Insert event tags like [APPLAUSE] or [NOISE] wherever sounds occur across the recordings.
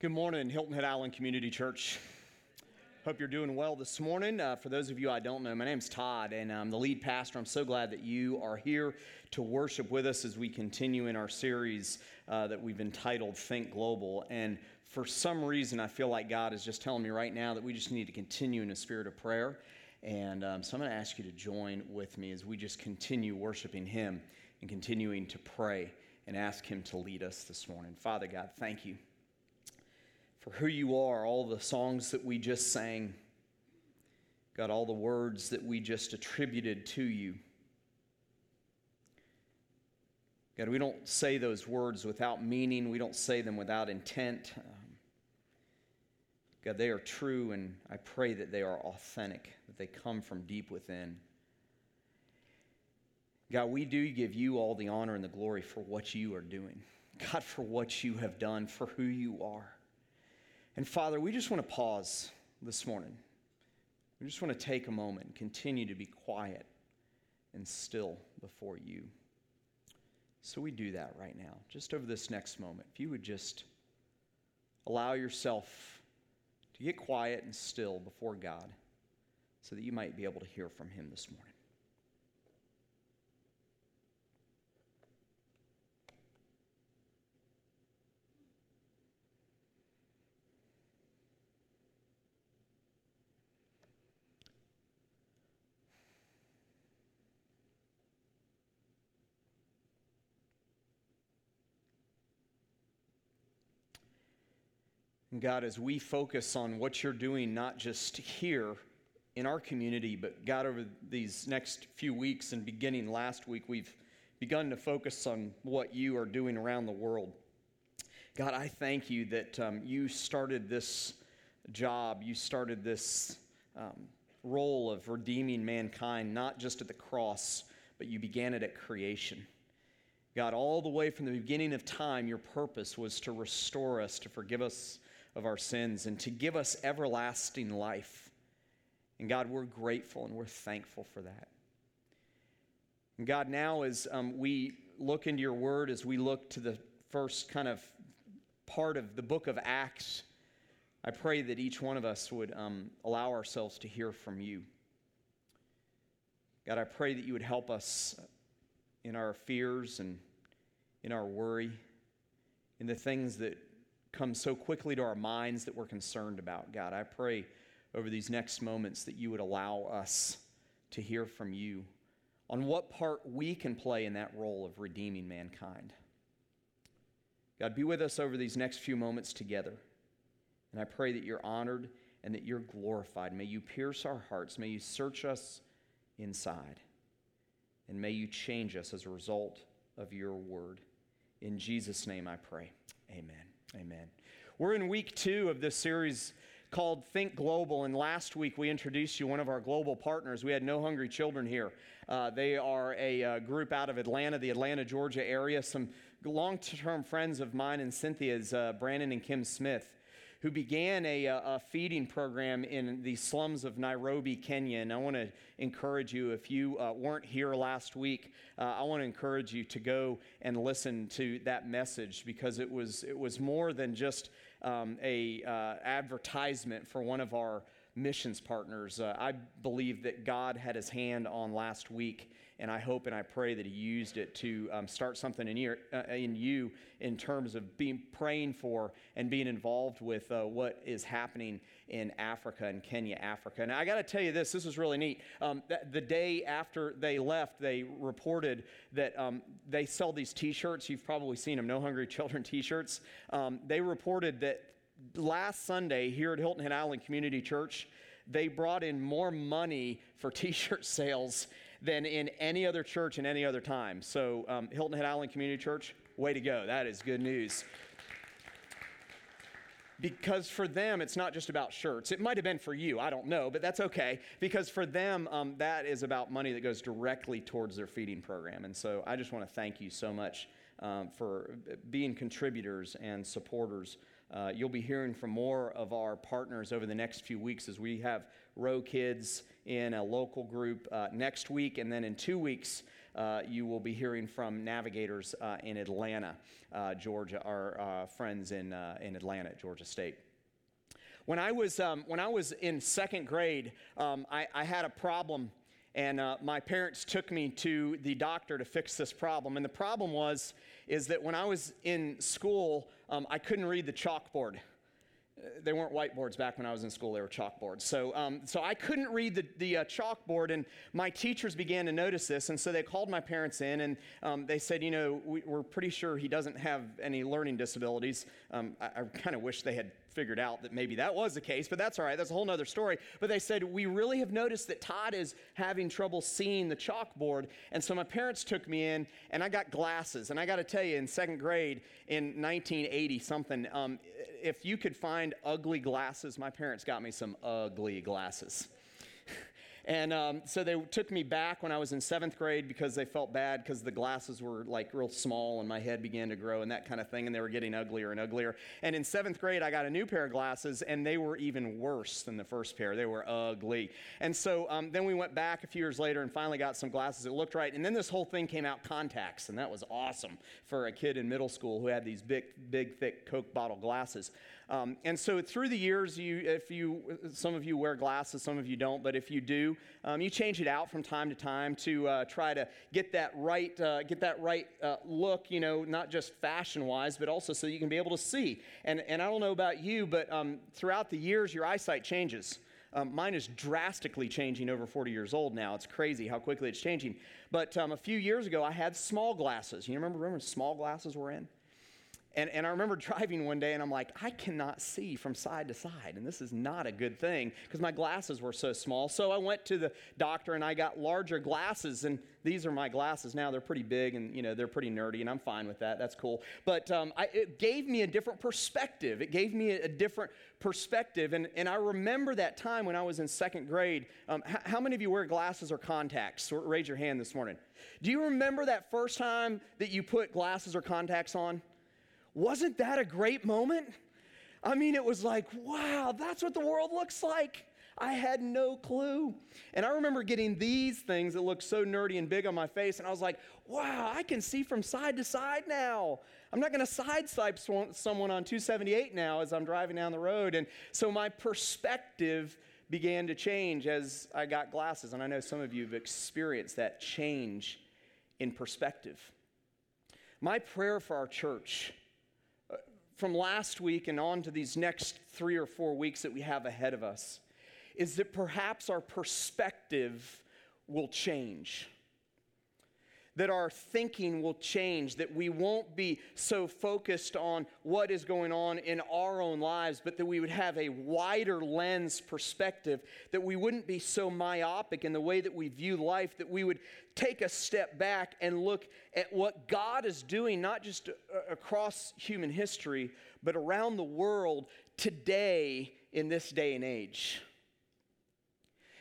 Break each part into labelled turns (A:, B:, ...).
A: Good morning, Hilton Head Island Community Church. Hope you're doing well this morning. Uh, for those of you I don't know, my name's Todd, and I'm the lead pastor. I'm so glad that you are here to worship with us as we continue in our series uh, that we've entitled Think Global. And for some reason, I feel like God is just telling me right now that we just need to continue in a spirit of prayer. And um, so I'm going to ask you to join with me as we just continue worshiping Him and continuing to pray and ask Him to lead us this morning. Father God, thank you for who you are, all the songs that we just sang, God, all the words that we just attributed to you. God, we don't say those words without meaning, we don't say them without intent. Um, God, they are true, and I pray that they are authentic, that they come from deep within. God, we do give you all the honor and the glory for what you are doing. God, for what you have done, for who you are. And Father, we just want to pause this morning. We just want to take a moment and continue to be quiet and still before you. So we do that right now, just over this next moment. If you would just allow yourself to get quiet and still before God so that you might be able to hear from Him this morning. God, as we focus on what you're doing, not just here in our community, but God, over these next few weeks and beginning last week, we've begun to focus on what you are doing around the world. God, I thank you that um, you started this job, you started this um, role of redeeming mankind, not just at the cross, but you began it at creation. God, all the way from the beginning of time, your purpose was to restore us, to forgive us of our sins and to give us everlasting life. And God, we're grateful and we're thankful for that. And God, now as um, we look into your word, as we look to the first kind of part of the book of Acts, I pray that each one of us would um, allow ourselves to hear from you. God, I pray that you would help us in our fears and in our worry, in the things that come so quickly to our minds that we're concerned about. God, I pray over these next moments that you would allow us to hear from you on what part we can play in that role of redeeming mankind. God, be with us over these next few moments together. And I pray that you're honored and that you're glorified. May you pierce our hearts. May you search us inside. And may you change us as a result of your word. In Jesus' name I pray. Amen. Amen. We're in week two of this series called Think Global, and last week we introduced you one of our global partners. We had No Hungry Children here. Uh, they are a uh, group out of Atlanta, the Atlanta, Georgia area. Some long term friends of mine and Cynthia's, uh, Brandon and Kim Smith who began a, uh, a, feeding program in the slums of Nairobi, Kenya. And I want to encourage you, if you uh, weren't here last week, uh, I want to encourage you to go and listen to that message because it was, it was more than just um, a uh, advertisement for one of our missions partners. Uh, I believe that God had his hand on last week and I hope and I pray that He used it to um, start something in, your, uh, in you in terms of being praying for and being involved with uh, what is happening in Africa and Kenya, Africa. And I got to tell you this, this was really neat. Um, th- the day after they left, they reported that um, they sell these T-shirts. You've probably seen them, No Hungry Children [LAUGHS] T-shirts. Um, they reported that last Sunday here at Hilton Head Island Community Church, they brought in more money for [LAUGHS] t-shirt sales than in any other church in any other time. So, um, Hilton Head Island Community Church, way to go. That is good news. Because for them, it's not just about shirts. It might have been for you, I don't know, but that's okay. Because for them, um, that is about money that goes directly towards their feeding program. And so I just want to thank you so much um, for being contributors and supporters uh, you'll be hearing from more of our partners over the next few weeks as we have Row Kids in a local group uh, next week. And then in two weeks, uh, you will be hearing from navigators uh, in Atlanta, uh, Georgia, our uh, friends in, in Atlanta Georgia State. When I was, um, when I was in second grade, um, I, I, had a problem, and uh, my parents took me to the doctor to fix this problem. And the problem was, is that when I was in school, um, I couldn't read the chalkboard they weren't whiteboards back when I was in school, they were chalkboards. So, um, so I couldn't read the, the uh, chalkboard, and my teachers began to notice this. And so they called my parents in and um, they said, You know, we, are pretty sure he doesn't have any learning disabilities. Um, I, I kind of wish they had figured out that maybe that was the case, but that's all right. That's a whole other story. But they said, We really have noticed that Todd is having trouble seeing the chalkboard. And so my parents took me in, and I got glasses. And I got to tell you, in second grade in 1980 something, um, if you could find ugly glasses, my parents got me some ugly glasses. And um, so they took me back when I was in seventh grade because they felt bad because the glasses were like real small and my head began to grow and that kind of thing, and they were getting uglier and uglier. And in seventh grade, I got a new pair of glasses, and they were even worse than the first pair. They were ugly. And so um, then we went back a few years later and finally got some glasses that looked right. And then this whole thing came out contacts, and that was awesome for a kid in middle school who had these big, big, thick Coke bottle glasses. Um, and so through the years, you, if you, some of you wear glasses, some of you don't, but if you do, um, you change it out from time to time to uh, try to get that right, uh, get that right uh, look. You know, not just fashion-wise, but also so you can be able to see. And and I don't know about you, but um, throughout the years, your eyesight changes. Um, mine is drastically changing over 40 years old now. It's crazy how quickly it's changing. But um, a few years ago, I had small glasses. You remember, remember small glasses were in? And, and I remember [LAUGHS] driving one day and I'm like, I cannot see from side to side. And this is not a good thing because my glasses were so small. So I went to the doctor and I got larger glasses. And these are my glasses now. They're pretty big and, you know, they're pretty nerdy and I'm fine with that. That's cool. But um, I, it gave me a different perspective. It gave me a, a, different perspective. And, and I remember that time when I was in second grade. Um, h- how many of you wear glasses or contacts? Raise your hand this morning. Do you remember that first time that you put glasses or contacts on? Wasn't that a great moment? I mean, it was like, wow, that's what the world looks like. I had no clue. And I remember getting these things that looked so nerdy and big on my face, and I was like, wow, I can see from side to side now. I'm not going to sideswipe someone on 278 now as I'm driving down the road. And so my perspective began to change as I got glasses. And I know some of you have experienced that change in perspective. My prayer for our church from last week and on to these next three or four weeks that we have ahead of us is that perhaps our perspective will change that our thinking will change, that we won't be so focused on what is going on in our own lives, but that we would have a wider lens perspective, that we wouldn't be so myopic in the way that we view life, that we would take a step back and look at what God is doing, not just uh, across human history, but around the world today in this day and age.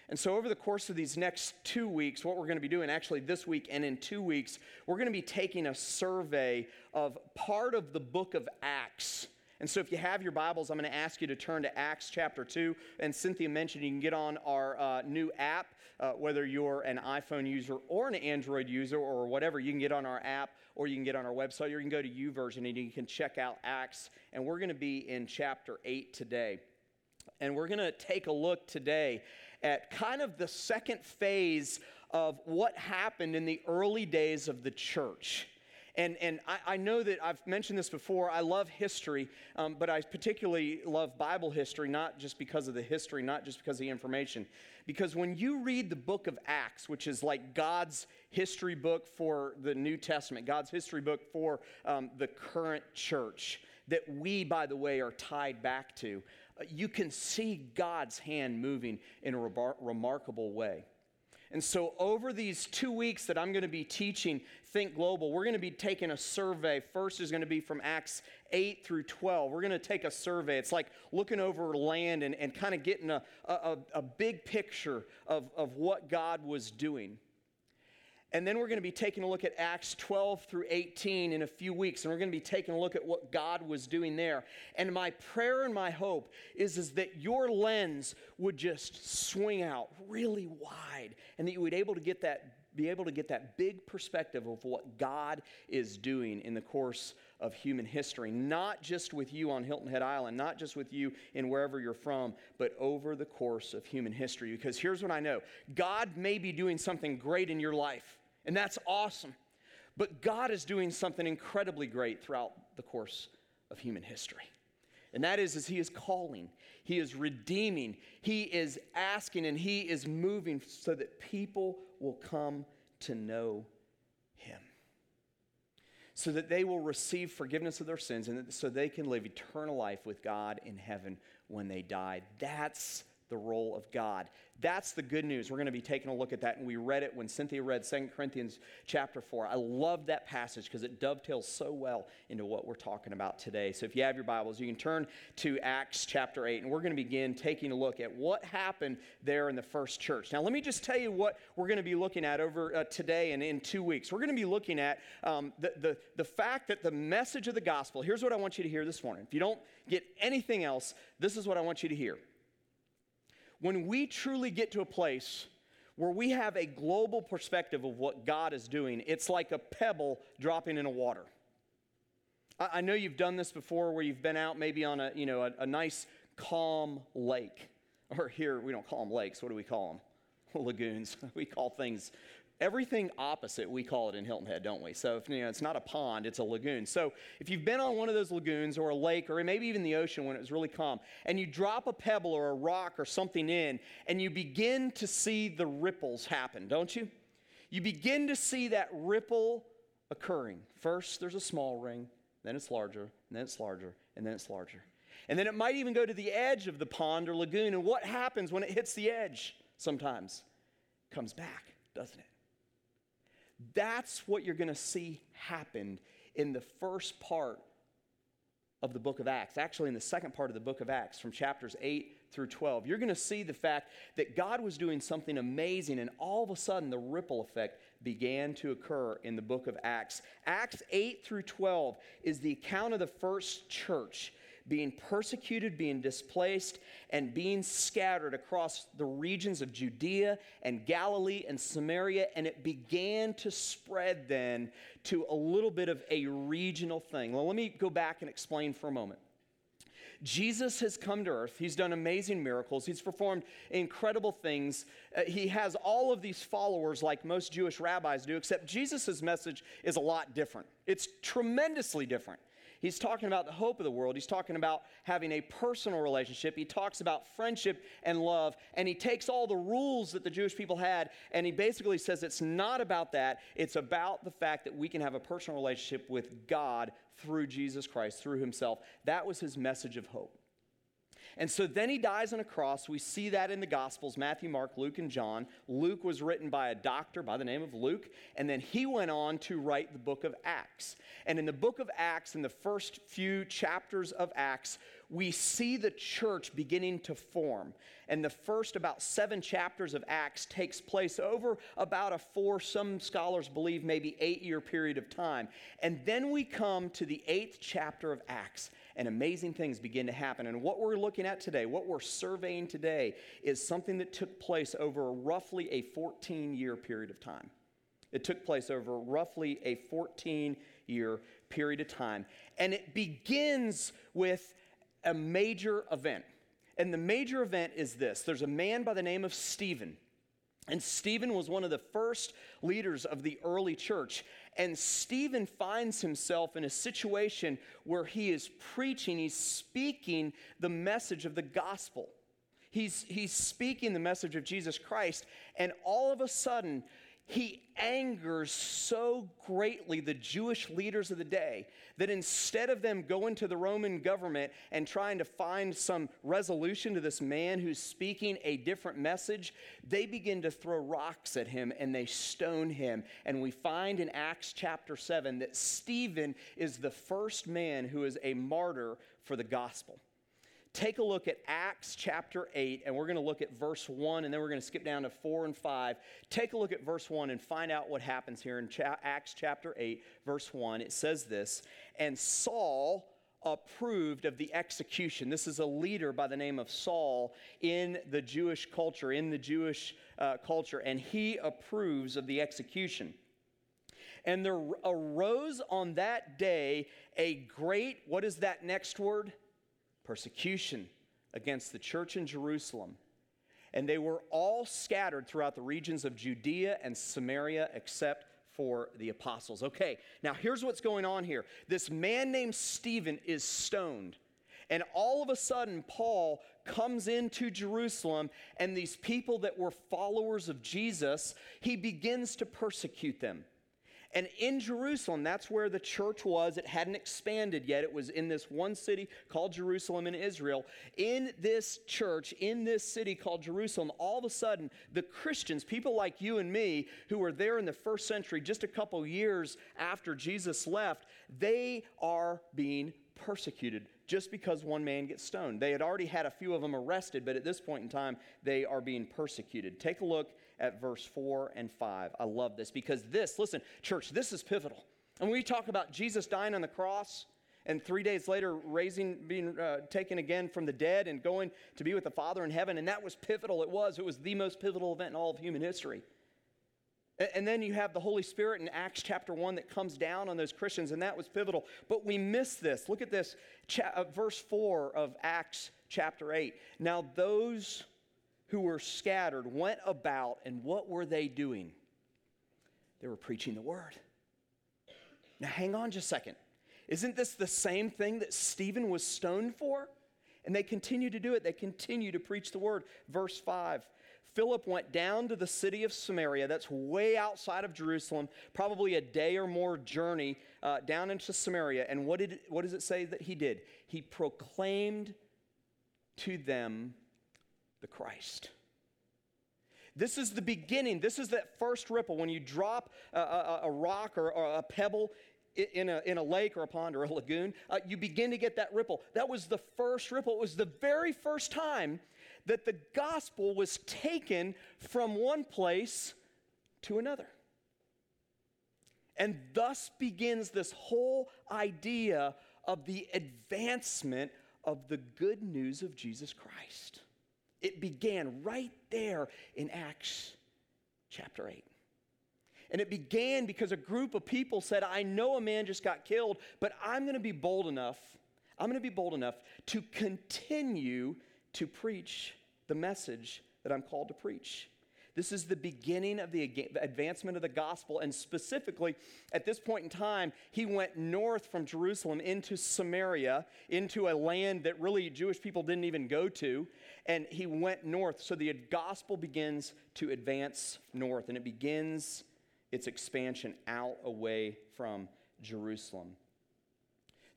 A: And so, over the course of these next two weeks, what we're going to be doing, actually this week and in two weeks, we're going to be taking a survey of part of the book of Acts. And so, if you have your Bibles, I'm going to ask you to turn to Acts chapter 2. And Cynthia mentioned you can get on our uh, new app, uh, whether you're an iPhone user or an Android user or whatever. You can get on our app or you can get on our website or you can go to YouVersion and you can check out Acts. And we're going to be in chapter 8 today. And we're going to take a look today at kind of the second phase of what happened in the early days of the church. And, and I, I know that I've mentioned this before. I love history, um, but I particularly love Bible history, not just because of the history, not just because of the information. Because when you read the book of Acts, which is like God's history book for the New Testament, God's history book for um, the current church, that we, by the way, are tied back to, you can see God's hand moving in a remar- remarkable way. And so, over these two weeks that I'm going to be teaching Think Global, we're going to be taking a survey. First is going to be from Acts 8 through 12. We're going to take a survey. It's like looking over land and, and kind of getting a, a, a big picture of, of what God was doing. And then we're going to be taking a look at Acts 12 through 18 in a few weeks, and we're going to be taking a look at what God was doing there. And my prayer and my hope is, is that your lens would just swing out really wide and that you would able to get that be able to get that big perspective of what God is doing in the course of human history, not just with you on Hilton Head Island, not just with you in wherever you're from, but over the course of human history. Because here's what I know God may be doing something great in your life, and that's awesome. But God is doing something incredibly great throughout the course of human history. And that is, is he is calling, he is redeeming, he is asking, and he is moving so that people will come to know him. So that they will receive forgiveness of their sins and so they can live eternal life with God in heaven when they die. That's the role of God. That's the good news. We're going to be taking a look at that, and we read it when Cynthia read 2 Corinthians chapter 4. I love that passage because it dovetails so well into what we're talking about today. So if you have your Bibles, you can turn to Acts chapter 8, and we're going to begin taking a look at what happened there in the first church. Now, let me just tell you what we're going to be looking at over uh, today and in two weeks. We're going to be looking at um, the, the, the fact that the message of the gospel, here's what I want you to hear this morning. If you don't get anything else, this is what I want you to hear when we truly get to a place where we have a global perspective of what God is doing, it's like a pebble dropping in a water. I, I know you've done this before where you've been out maybe on a, you know, a, a nice calm lake. Or here, we don't call them lakes. What do we call them? [LAUGHS] Lagoons. [LAUGHS] We call things everything opposite we call it in hilton head don't we? So if, you know, it's not a pond it's a lagoon. So if you've been on one of those lagoons or a lake or maybe even the ocean when it was really calm and you drop a pebble or a rock or something in and you begin to see the ripples happen don't you? You begin to see that ripple occurring. First there's a small ring then it's larger and then it's larger and then it's larger. And then it might even go to the edge of the pond or lagoon and what happens when it hits the edge sometimes? Comes back doesn't it that's what you're going to see happen in the first part of the book of Acts. Actually, in the second part of the book of Acts, from chapters 8 through 12, you're going to see the fact that God was doing something amazing, and all of a sudden, the ripple effect began to occur in the book of Acts. Acts 8 through 12 is the account of the first church being persecuted, being displaced, and being scattered across the regions of Judea and Galilee and Samaria. And it began to spread then to a little bit of a regional thing. Well, let me go back and explain for a moment. Jesus has come to earth. He's done amazing miracles. He's performed incredible things. Uh, he has all of these followers like most Jewish rabbis do, except Jesus' message is a lot different. It's tremendously different. He's talking about the hope of the world. He's talking about having a personal relationship. He talks about friendship and love. And he takes all the rules that the Jewish people had and he basically says it's not about that. It's about the fact that we can have a personal relationship with God through Jesus Christ, through himself. That was his message of hope. And so then he dies on a cross. We see that in the Gospels Matthew, Mark, Luke, and John. Luke was written by a doctor by the name of Luke, and then he went on to write the book of Acts. And in the book of Acts, in the first few chapters of Acts, we see the church beginning to form. And the first about seven chapters of Acts takes place over about a four, some scholars believe maybe eight year period of time. And then we come to the eighth chapter of Acts and amazing things begin to happen. And what we're looking at today, what we're surveying today, is something that took place over roughly a 14 year period of time. It took place over roughly a 14 year period of time. And it begins with a major event. And the major event is this there's a man by the name of Stephen. And Stephen was one of the first leaders of the early church. And Stephen finds himself in a situation where he is preaching, he's speaking the message of the gospel. He's, he's speaking the message of Jesus Christ. And all of a sudden, he angers so greatly the Jewish leaders of the day that instead of them going to the Roman government and trying to find some resolution to this man who's speaking a different message, they begin to throw rocks at him and they stone him. And we find in Acts chapter 7 that Stephen is the first man who is a martyr for the gospel take a look at Acts chapter 8, and we're going to look at verse 1, and then we're going to skip down to 4 and 5. Take a look at verse 1 and find out what happens here in cha- Acts chapter 8, verse 1. It says this And Saul approved of the execution. This is a leader by the name of Saul in the Jewish culture, in the Jewish uh, culture, and he approves of the execution. And there arose on that day a great, what is that next word? Persecution against the church in Jerusalem. And they were all scattered throughout the regions of Judea and Samaria, except for the apostles. Okay, now here's what's going on here. This man named Stephen is stoned. And all of a sudden, Paul comes into Jerusalem, and these people that were followers of Jesus, he begins to persecute them. And in Jerusalem, that's where the church was. It hadn't expanded yet. It was in this one city called Jerusalem in Israel. In this church, in this city called Jerusalem, all of a sudden, the Christians, people like you and me, who were there in the first century, just a couple years after Jesus left, they are being persecuted just because one man gets stoned. They had already had a few of them arrested, but at this point in time, they are being persecuted. Take a look at verse 4 and 5. I love this because this, listen, church, this is pivotal. And when we talk about Jesus dying on the cross, and three days later raising being uh, taken again from the dead and going to be with the father in heaven and that was pivotal it was it was the most pivotal event in all of human history and then you have the Holy Spirit in Acts chapter 1 that comes down on those Christians, and that was pivotal. But we miss this. Look at this, cha- uh, verse 4 of Acts chapter 8. Now, those who were scattered went about, and what were they doing? They were preaching the word. Now, hang on just a second. Isn't this the same thing that Stephen was stoned for? And they continue to do it. They continue to preach the word. Verse 5 Philip went down to the city of Samaria, that's way outside of Jerusalem, probably a day or more journey uh, down into Samaria. And what, did, what does it say that he did? He proclaimed to them the Christ. This is the beginning. This is that first ripple. When you drop a, a, a rock or, or, a pebble in a, in a lake or a pond or a lagoon, uh, you begin to get that ripple. That was the first ripple. It was the very first time that the gospel was taken from one place to another. And thus begins this whole idea of the advancement of the good news of Jesus Christ. It began right there in Acts chapter 8. And it began because a group of people said, I know a man just got killed, but I'm going to be bold enough. I'm going to be bold enough to continue to preach the message that I'm called to preach. This is the beginning of the advancement of the gospel. And specifically, at this point in time, he went north from Jerusalem into Samaria, into a land that really Jewish people didn't even go to. And he went north. So the gospel begins to advance north, and it begins its expansion out away from Jerusalem.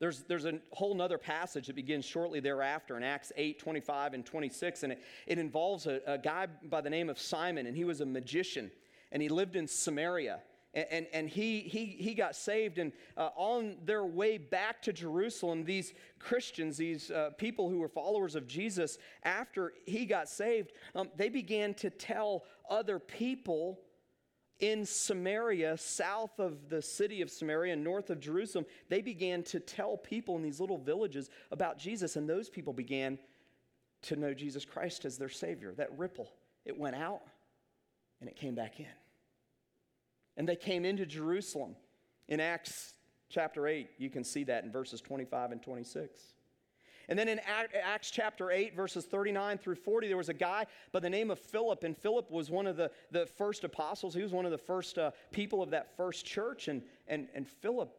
A: There's, there's a whole nother passage that begins shortly thereafter in Acts 8, 25 and 26, and it, it involves a, a guy by the name of Simon, and he was a magician, and he lived in Samaria. And, and, and he, he, he got saved, and uh, on their way back to Jerusalem, these Christians, these uh, people who were followers of Jesus, after he got saved, um, they began to tell other people in Samaria, south of the city of Samaria, north of Jerusalem, they began to tell people in these little villages about Jesus, and those people began to know Jesus Christ as their Savior. That ripple, it went out and it came back in. And they came into Jerusalem. In Acts chapter 8, you can see that in verses 25 and 26. And then in Acts chapter 8, verses 39 through 40, there was a guy by the name of Philip. And Philip was one of the, the first apostles. He was one of the first uh, people of that first church. And, and, and Philip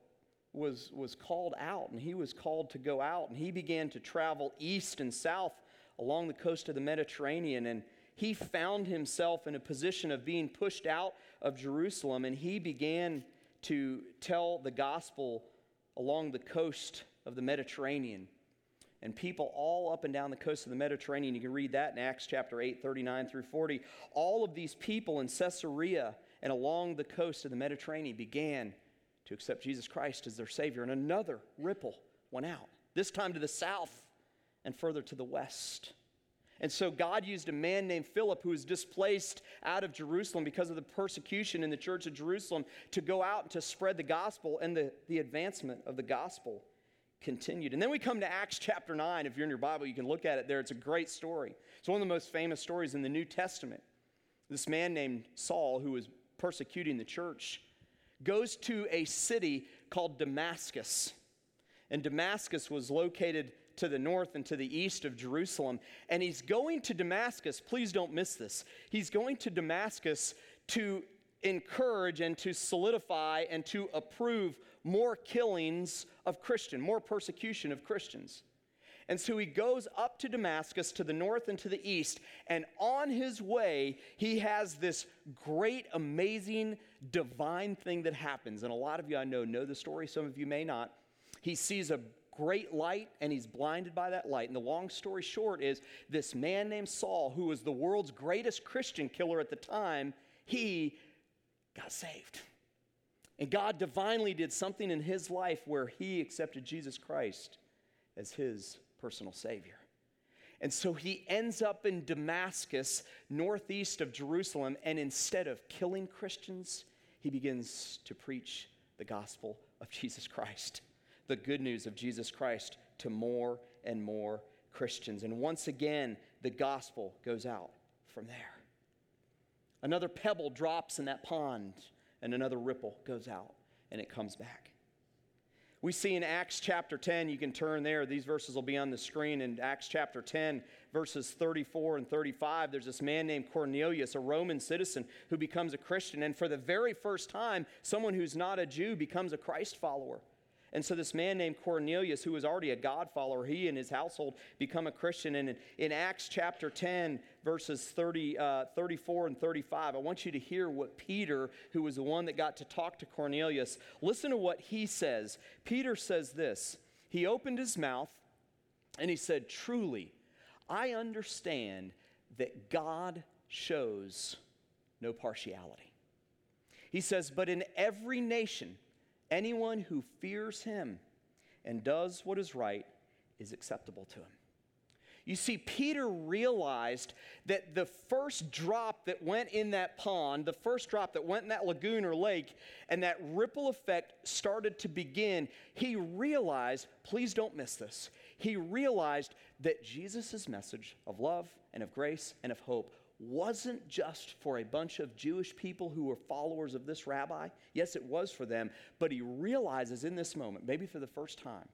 A: was, was called out, and he was called to go out. And he began to travel east and south along the coast of the Mediterranean. And he found himself in a position of being pushed out of Jerusalem. And he began to tell the gospel along the coast of the Mediterranean and people all up and down the coast of the Mediterranean. You can read that in Acts chapter 8, 39 through 40. All of these people in Caesarea and along the coast of the Mediterranean began to accept Jesus Christ as their Savior. And another ripple went out, this time to the south and further to the west. And so God used a man named Philip who was displaced out of Jerusalem because of the persecution in the church of Jerusalem to go out and to spread the gospel and the, the advancement of the gospel continued. And then we come to Acts chapter 9. If you're in your Bible, you can look at it there. It's a great story. It's one of the most famous stories in the New Testament. This man named Saul, who was persecuting the church, goes to a city called Damascus. And Damascus was located to the north and to the east of Jerusalem. And he's going to Damascus, please don't miss this. He's going to Damascus to encourage and to solidify and to approve more killings of Christian, more persecution of Christians. And so he goes up to Damascus to the north and to the east. And on his way, he has this great, amazing, divine thing that happens. And a lot of you I know know the story, some of you may not. He sees a great light and he's blinded by that light. And the long story short is this man named Saul, who was the world's greatest Christian killer at the time, he got saved. And God divinely did something in his life where he accepted Jesus Christ as his personal Savior. And so he ends up in Damascus, northeast of Jerusalem, and instead of killing Christians, he begins to preach the gospel of [LAUGHS] Jesus Christ the good news of Jesus Christ to more and more Christians. And once again, the gospel goes out from there. Another pebble drops in that pond, and another ripple goes out, and it comes back. We see in Acts chapter 10, you can turn there, these verses will be on the screen. In Acts chapter 10, verses 34 and 35, there's this man named Cornelius, a Roman citizen, who becomes a Christian. And for the very first time, someone who's not a Jew becomes a Christ follower. And so this man named Cornelius, who was already a God follower, he and his household become a Christian. And in, in Acts chapter 10, verses 30, uh, 34 and 35, I want you to hear what Peter, who was the one that got to talk to Cornelius, listen to what he says. Peter says this He opened his mouth and he said, Truly, I understand that God shows no partiality. He says, But in every nation, Anyone who fears him and does what is right is acceptable to him. You see, Peter realized that the first drop that went in that pond, the first drop that went in that lagoon or lake, and that ripple effect started to begin, he realized, please don't miss this, he realized that Jesus' message of love and of grace and of hope wasn't just for a bunch of Jewish people who were followers of this rabbi. Yes, it was for them, but he realizes in this moment, maybe for the first time,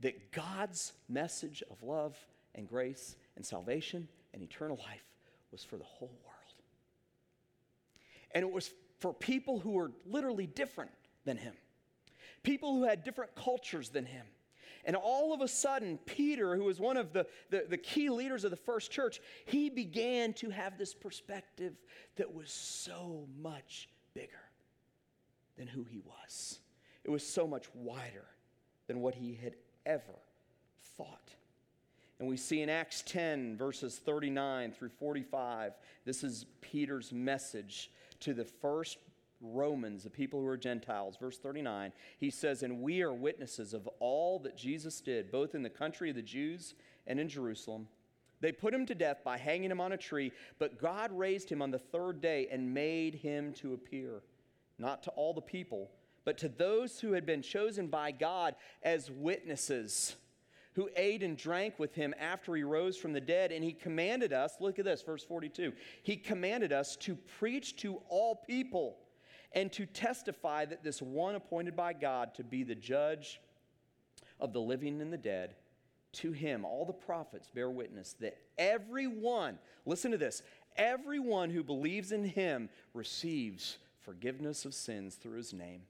A: that God's message of love and grace and salvation and eternal life was for the whole world. And it was for people who were literally different than him, people who had different cultures than him and all of a sudden, Peter, who was one of the, the, the, key leaders of the first church, he began to have this perspective that was so much bigger than who he was. It was so much wider than what he had ever thought. And we see in Acts 10, verses 39 through 45, this is Peter's message to the first Romans, the people who are Gentiles. Verse 39, he says, And we are witnesses of all that Jesus did, both in the country of the Jews and in Jerusalem. They put him to death by hanging him on a tree, but God raised him on the third day and made him to appear, not to all the people, but to those who had been chosen by God as witnesses who ate and drank with him after he rose from the dead. And he commanded us, look at this, verse 42. He commanded us to preach to all people and to testify that this one appointed by God to be the judge of the living and the dead, to him all the prophets bear witness that everyone, listen to this, everyone who believes in him receives forgiveness of sins through his name.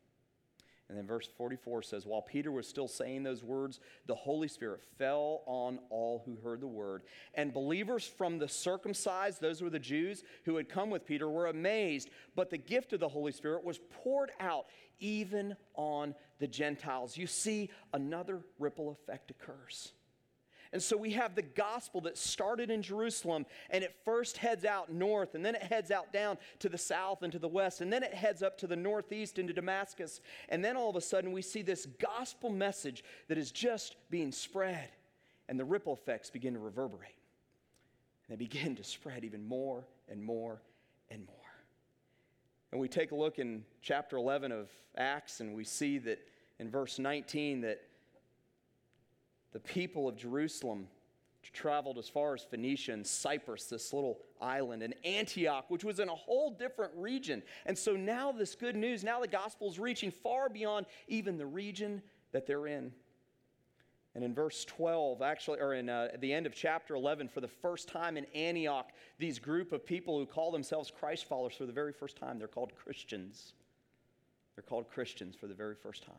A: And then verse 44 says, While Peter was still saying those words, the Holy Spirit fell on all who heard the word. And believers from the circumcised, those were the Jews who had come with Peter, were amazed. But the gift of the Holy Spirit was poured out even on the Gentiles. You see, another ripple effect occurs. And so we have the gospel that started in Jerusalem and it first heads out north and then it heads out down to the south and to the west and then it heads up to the northeast into Damascus. And then all of a sudden we see this gospel message that is just being spread and the ripple effects begin to reverberate. And they begin to spread even more and more and more. And we take a look in chapter 11 of Acts and we see that in verse 19 that the people of Jerusalem traveled as far as Phoenicia and Cyprus, this little island, and Antioch, which was in a whole different region. And so now, this good news, now the gospel is reaching far beyond even the region that they're in. And in verse 12, actually, or in uh, the end of chapter 11, for the first time in Antioch, these group of people who call themselves Christ followers for the very first time, they're called Christians. They're called Christians for the very first time.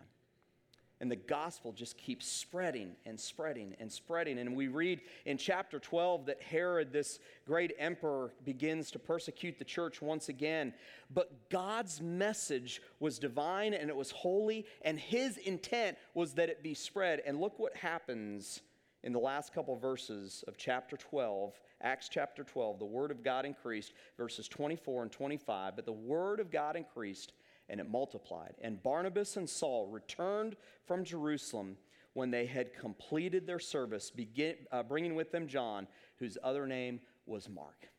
A: And the gospel just keeps spreading and spreading and spreading. And we read in chapter 12 that Herod, this great emperor, begins to persecute the church once again. But God's message was divine and it was holy, and his intent was that it be spread. And look what happens in the last couple verses of chapter 12, Acts chapter 12. The word of God increased, verses 24 and 25. But the word of God increased and it multiplied. And Barnabas and Saul returned from Jerusalem when they had completed their service, begin, uh, bringing with them John, whose other name was Mark.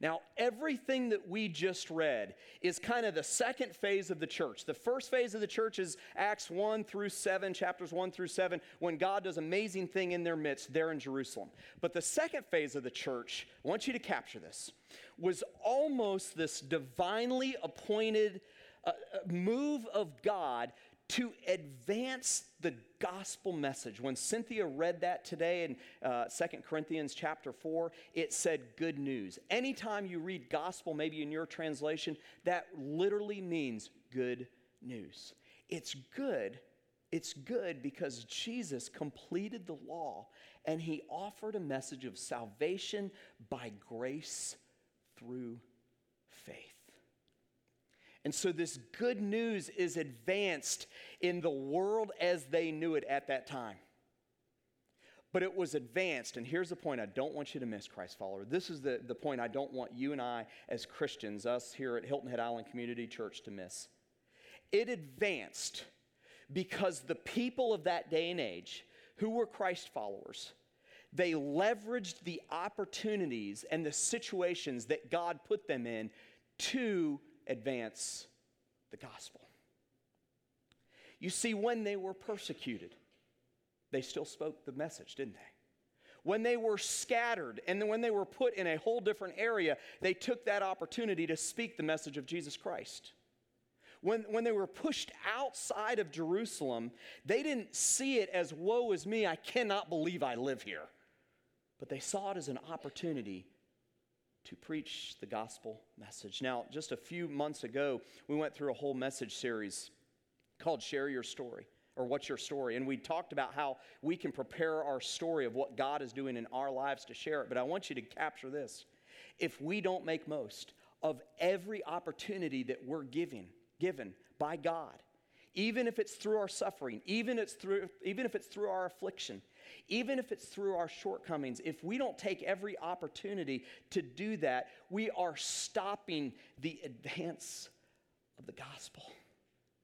A: Now, everything that we just read is kind of the second phase of the church. The first phase of the church is Acts 1 through 7, chapters 1 through 7, when God does amazing thing in their midst there in Jerusalem. But the second phase of the church, I want you to capture this, was almost this divinely appointed uh, uh move of God to advance the gospel message. When Cynthia read that today in uh, 2 Corinthians chapter 4, it said good news. Anytime you read gospel, maybe in your translation, that literally means good news. It's good. It's good because Jesus completed the law and he offered a message of salvation by grace through. And so this good news is advanced in the world as they knew it at that time. But it was advanced, and here's the point I don't want you to miss, Christ follower. This is the, the point I don't want you and I, as Christians, us here at Hilton Head Island Community Church, to miss. It advanced because the people of that day and age, who were Christ followers, they leveraged the opportunities and the situations that God put them in to advance the gospel. You see, when they were persecuted, they still spoke the message, didn't they? When they were scattered and when they were put in a whole different area, they took that opportunity to speak the message of Jesus Christ. When, when they were pushed outside of Jerusalem, they didn't see it as, woe is me, I cannot believe I live here. But they saw it as an opportunity to preach the gospel message. Now, just a few months ago, we went through a whole message series called Share Your Story or What's Your Story? And we talked about how we can prepare our story of what God is doing in our lives to share it. But I want you to capture this. If we don't make most of every opportunity that we're giving, given by God, even if it's through our suffering, even, it's through, even if it's through our affliction, even if it's through our shortcomings, if we don't take every opportunity to do that, we are stopping the advance of the gospel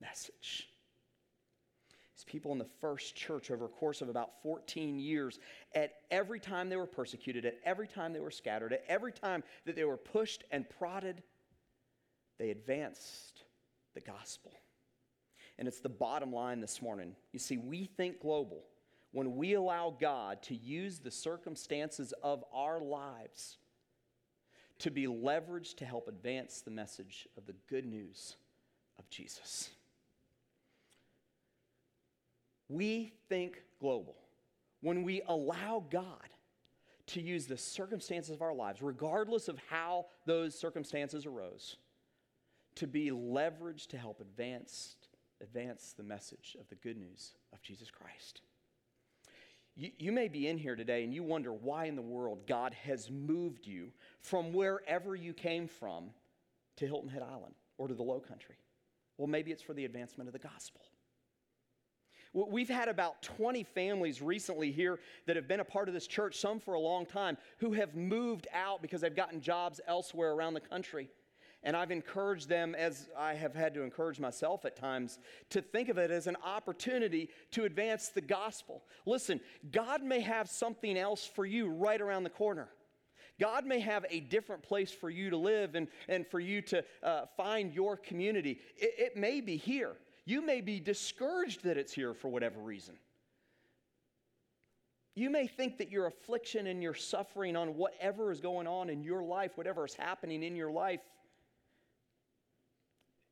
A: message. These people in the first church, over a course of about 14 years, at every time they were persecuted, at every time they were scattered, at every time that they were pushed and prodded, they advanced the gospel. And it's the bottom line this morning. You see, we think global when we allow God to use the circumstances of our lives to be leveraged to help advance the message of the good news of Jesus. We think global when we allow God to use the circumstances of our lives, regardless of how those circumstances arose, to be leveraged to help advance, advance the message of the good news of Jesus Christ. You, may be in here today and you wonder why in the world God has moved you from wherever you came from to Hilton Head Island or to the Low Country. Well, maybe it's for the advancement of the gospel. We've had about 20 families recently here that have been a part of this church, some for a long time, who have moved out because they've gotten jobs elsewhere around the country. And I've encouraged them, as I have had to encourage myself at times, to think of it as an opportunity to advance the gospel. Listen, God may have something else for you right around the corner. God may have a different place for you to live and, and for you to uh, find your community. It, it may be here. You may be discouraged that it's here for whatever reason. You may think that your affliction and your suffering on whatever is going on in your life, whatever is happening in your life,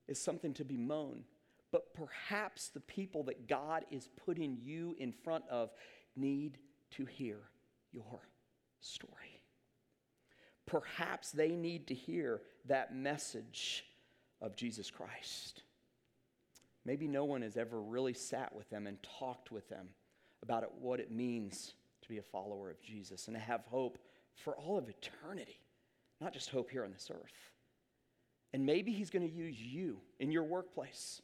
A: is something to bemoan. But perhaps the people that God is putting you in front of need to hear your story. Perhaps they need to hear that message of Jesus Christ. Maybe no one has ever really sat with them and talked with them about it, what it means to be a follower of Jesus and to have hope for all of eternity, not just hope here on this earth. And maybe He's going to use you in your workplace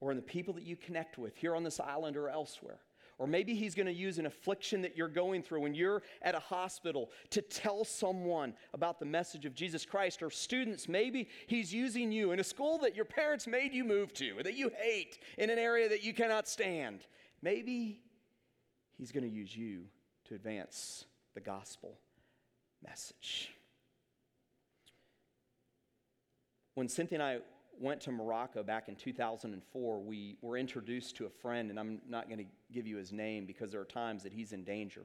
A: or in the people that you connect with here on this island or elsewhere or maybe he's going to use an affliction that you're going through when you're at a hospital to tell someone about the message of Jesus Christ. Or students, maybe he's using you in a school that your parents made you move to, that you hate, in an area that you cannot stand. Maybe he's going to use you to advance the gospel message. When Cynthia and I went to Morocco back in 2004, we were introduced to a friend, and I'm not going to give you his name because there are times that he's in danger.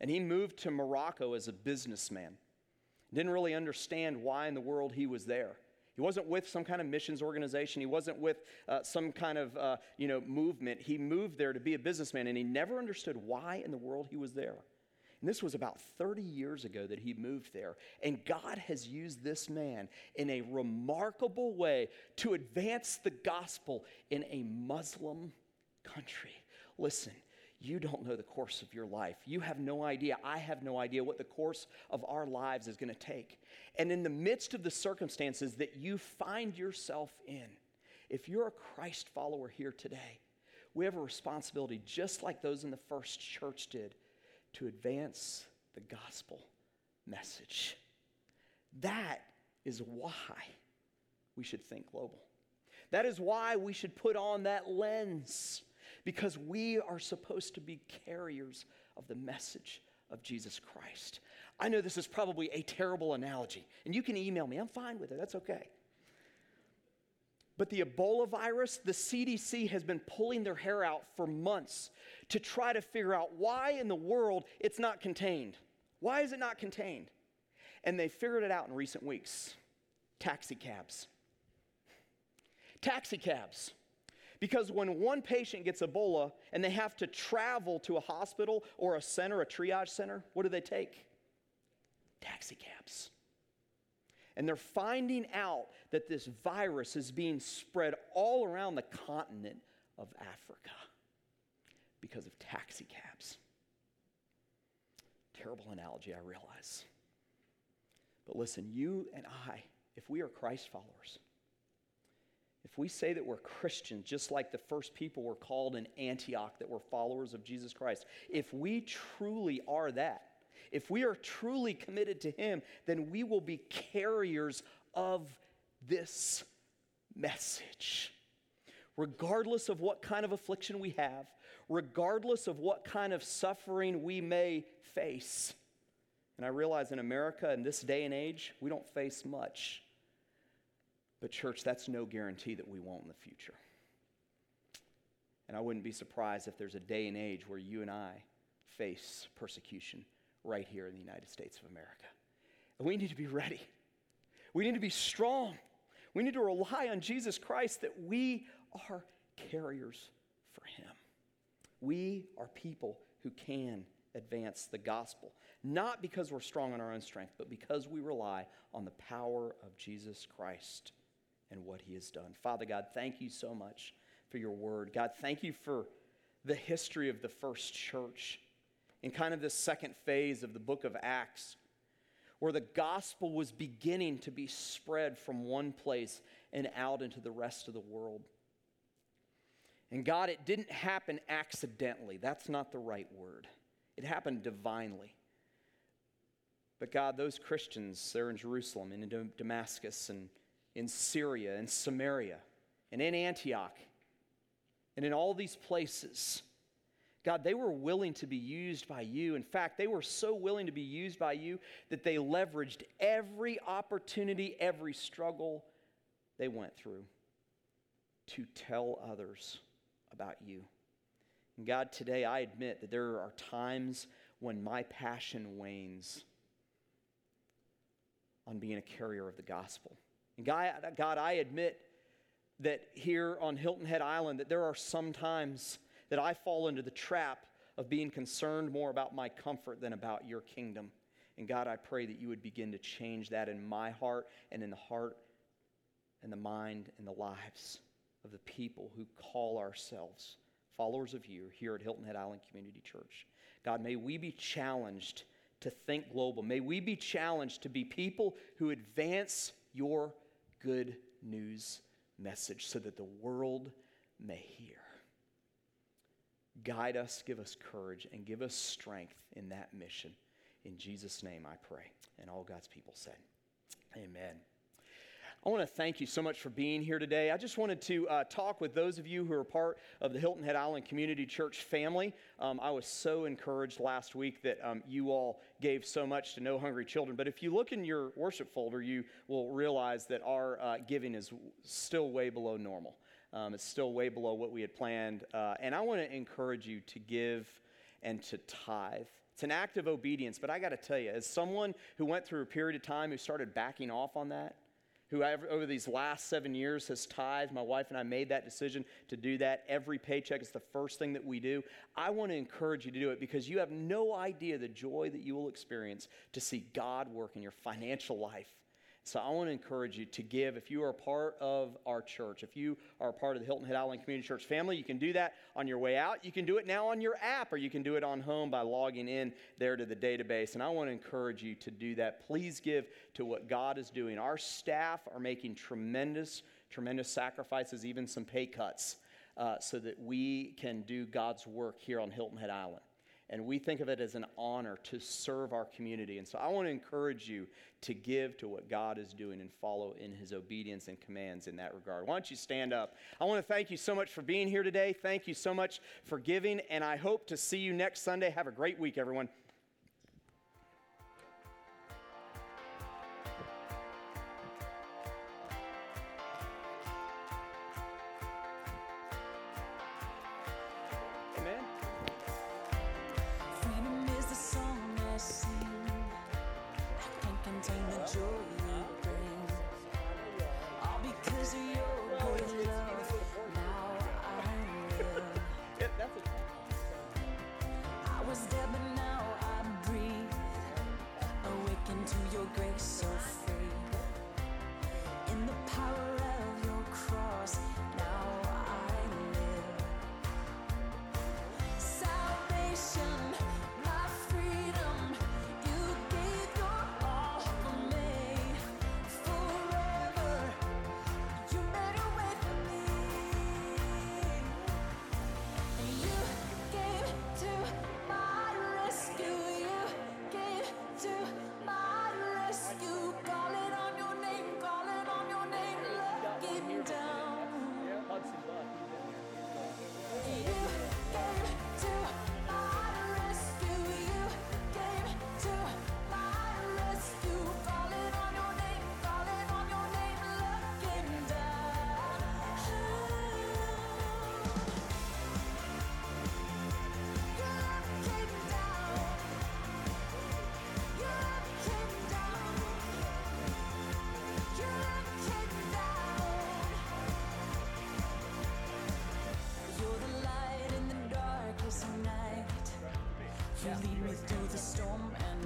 A: And he moved to Morocco as a businessman. Didn't really understand why in the world he was there. He wasn't with some kind of missions organization. He wasn't with uh, some kind of uh, you know movement. He moved there to be a businessman, and he never understood why in the world he was there. And this was about 30 years ago that he moved there. And God has used this man in a remarkable way to advance the gospel in a Muslim country. Listen, you don't know the course of your life. You have no idea. I have no idea what the course of our lives is going to take. And in the midst of the circumstances that you find yourself in, if you're a Christ follower here today, we have a responsibility, just like those in the first church did, to advance the gospel message. That is why we should think global. That is why we should put on that lens, because we are supposed to be carriers of the message of Jesus Christ. I know this is probably a terrible analogy, and you can email me. I'm fine with it, that's okay. But the Ebola virus, the CDC has been pulling their hair out for months to try to figure out why in the world it's not contained. Why is it not contained? And they figured it out in recent weeks taxi cabs. Taxi cabs. Because when one patient gets Ebola and they have to travel to a hospital or a center, a triage center, what do they take? Taxi cabs. And they're finding out that this virus is being spread all around the continent of Africa because of taxi cabs. Terrible analogy, I realize. But listen, you and I, if we are Christ followers, if we say that we're Christians, just like the first people were called in Antioch that were followers of Jesus Christ, if we truly are that, if we are truly committed to Him, then we will be carriers of this message. Regardless of what kind of affliction we have, regardless of what kind of suffering we may face. And I realize in America, in this day and age, we don't face much. But, church, that's no guarantee that we won't in the future. And I wouldn't be surprised if there's a day and age where you and I face persecution right here in the United States of America. And we need to be ready. We need to be strong. We need to rely on Jesus Christ that we are carriers for Him. We are people who can advance the gospel, not because we're strong in our own strength, but because we rely on the power of Jesus Christ and what he has done. Father God, thank you so much for your word. God, thank you for the history of the first church in kind of this second phase of the book of Acts, where the gospel was beginning to be spread from one place and out into the rest of the world. And God, it didn't happen accidentally. That's not the right word. It happened divinely. But God, those Christians, they're in Jerusalem and in Damascus and in Syria and Samaria and in Antioch and in all these places. God, they were willing to be used by you. In fact, they were so willing to be used by you that they leveraged every opportunity, every struggle they went through to tell others about you. And God, today I admit that there are times when my passion wanes on being a carrier of the gospel. And God, God, I admit that here on Hilton Head Island that there are some times that I fall into the trap of being concerned more about my comfort than about your kingdom. And God, I pray that you would begin to change that in my heart and in the heart and the mind and the lives of the people who call ourselves followers of you here at Hilton Head Island Community Church. God, may we be challenged to think global. May we be challenged to be people who advance your good news message so that the world may hear. Guide us, give us courage, and give us strength in that mission. In Jesus' name I pray. And all God's people said, Amen. I want to thank you so much for being here today. I just wanted to uh, talk with those of you who are part of the Hilton Head Island Community Church family. Um, I was so encouraged last week that um, you all gave so much to No Hungry Children. But if you look in your worship folder, you will realize that our uh, giving is still way below normal. Um, it's still way below what we had planned. Uh, and I want to encourage you to give and to tithe. It's an act of obedience, but I got to tell you, as someone who went through a period of time who started backing off on that, who over these last seven years has tithed. My wife and I made that decision to do that. Every paycheck is the first thing that we do. I want to encourage you to do it because you have no idea the joy that you will experience to see God work in your financial life so I want to encourage you to give. If you are part of our church, if you are part of the Hilton Head Island Community Church family, you can do that on your way out. You can do it now on your app, or you can do it on home by logging in there to the database. And I want to encourage you to do that. Please give to what God is doing. Our staff are making tremendous, tremendous sacrifices, even some pay cuts, uh, so that we can do God's work here on Hilton Head Island and we think of it as an honor to serve our community. And so I want to encourage you to give to what God is doing and follow in his obedience and commands in that regard. Why don't you stand up? I want to thank you so much for being here today. Thank you so much for giving, and I hope to see you next Sunday. Have a great week, everyone.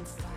B: You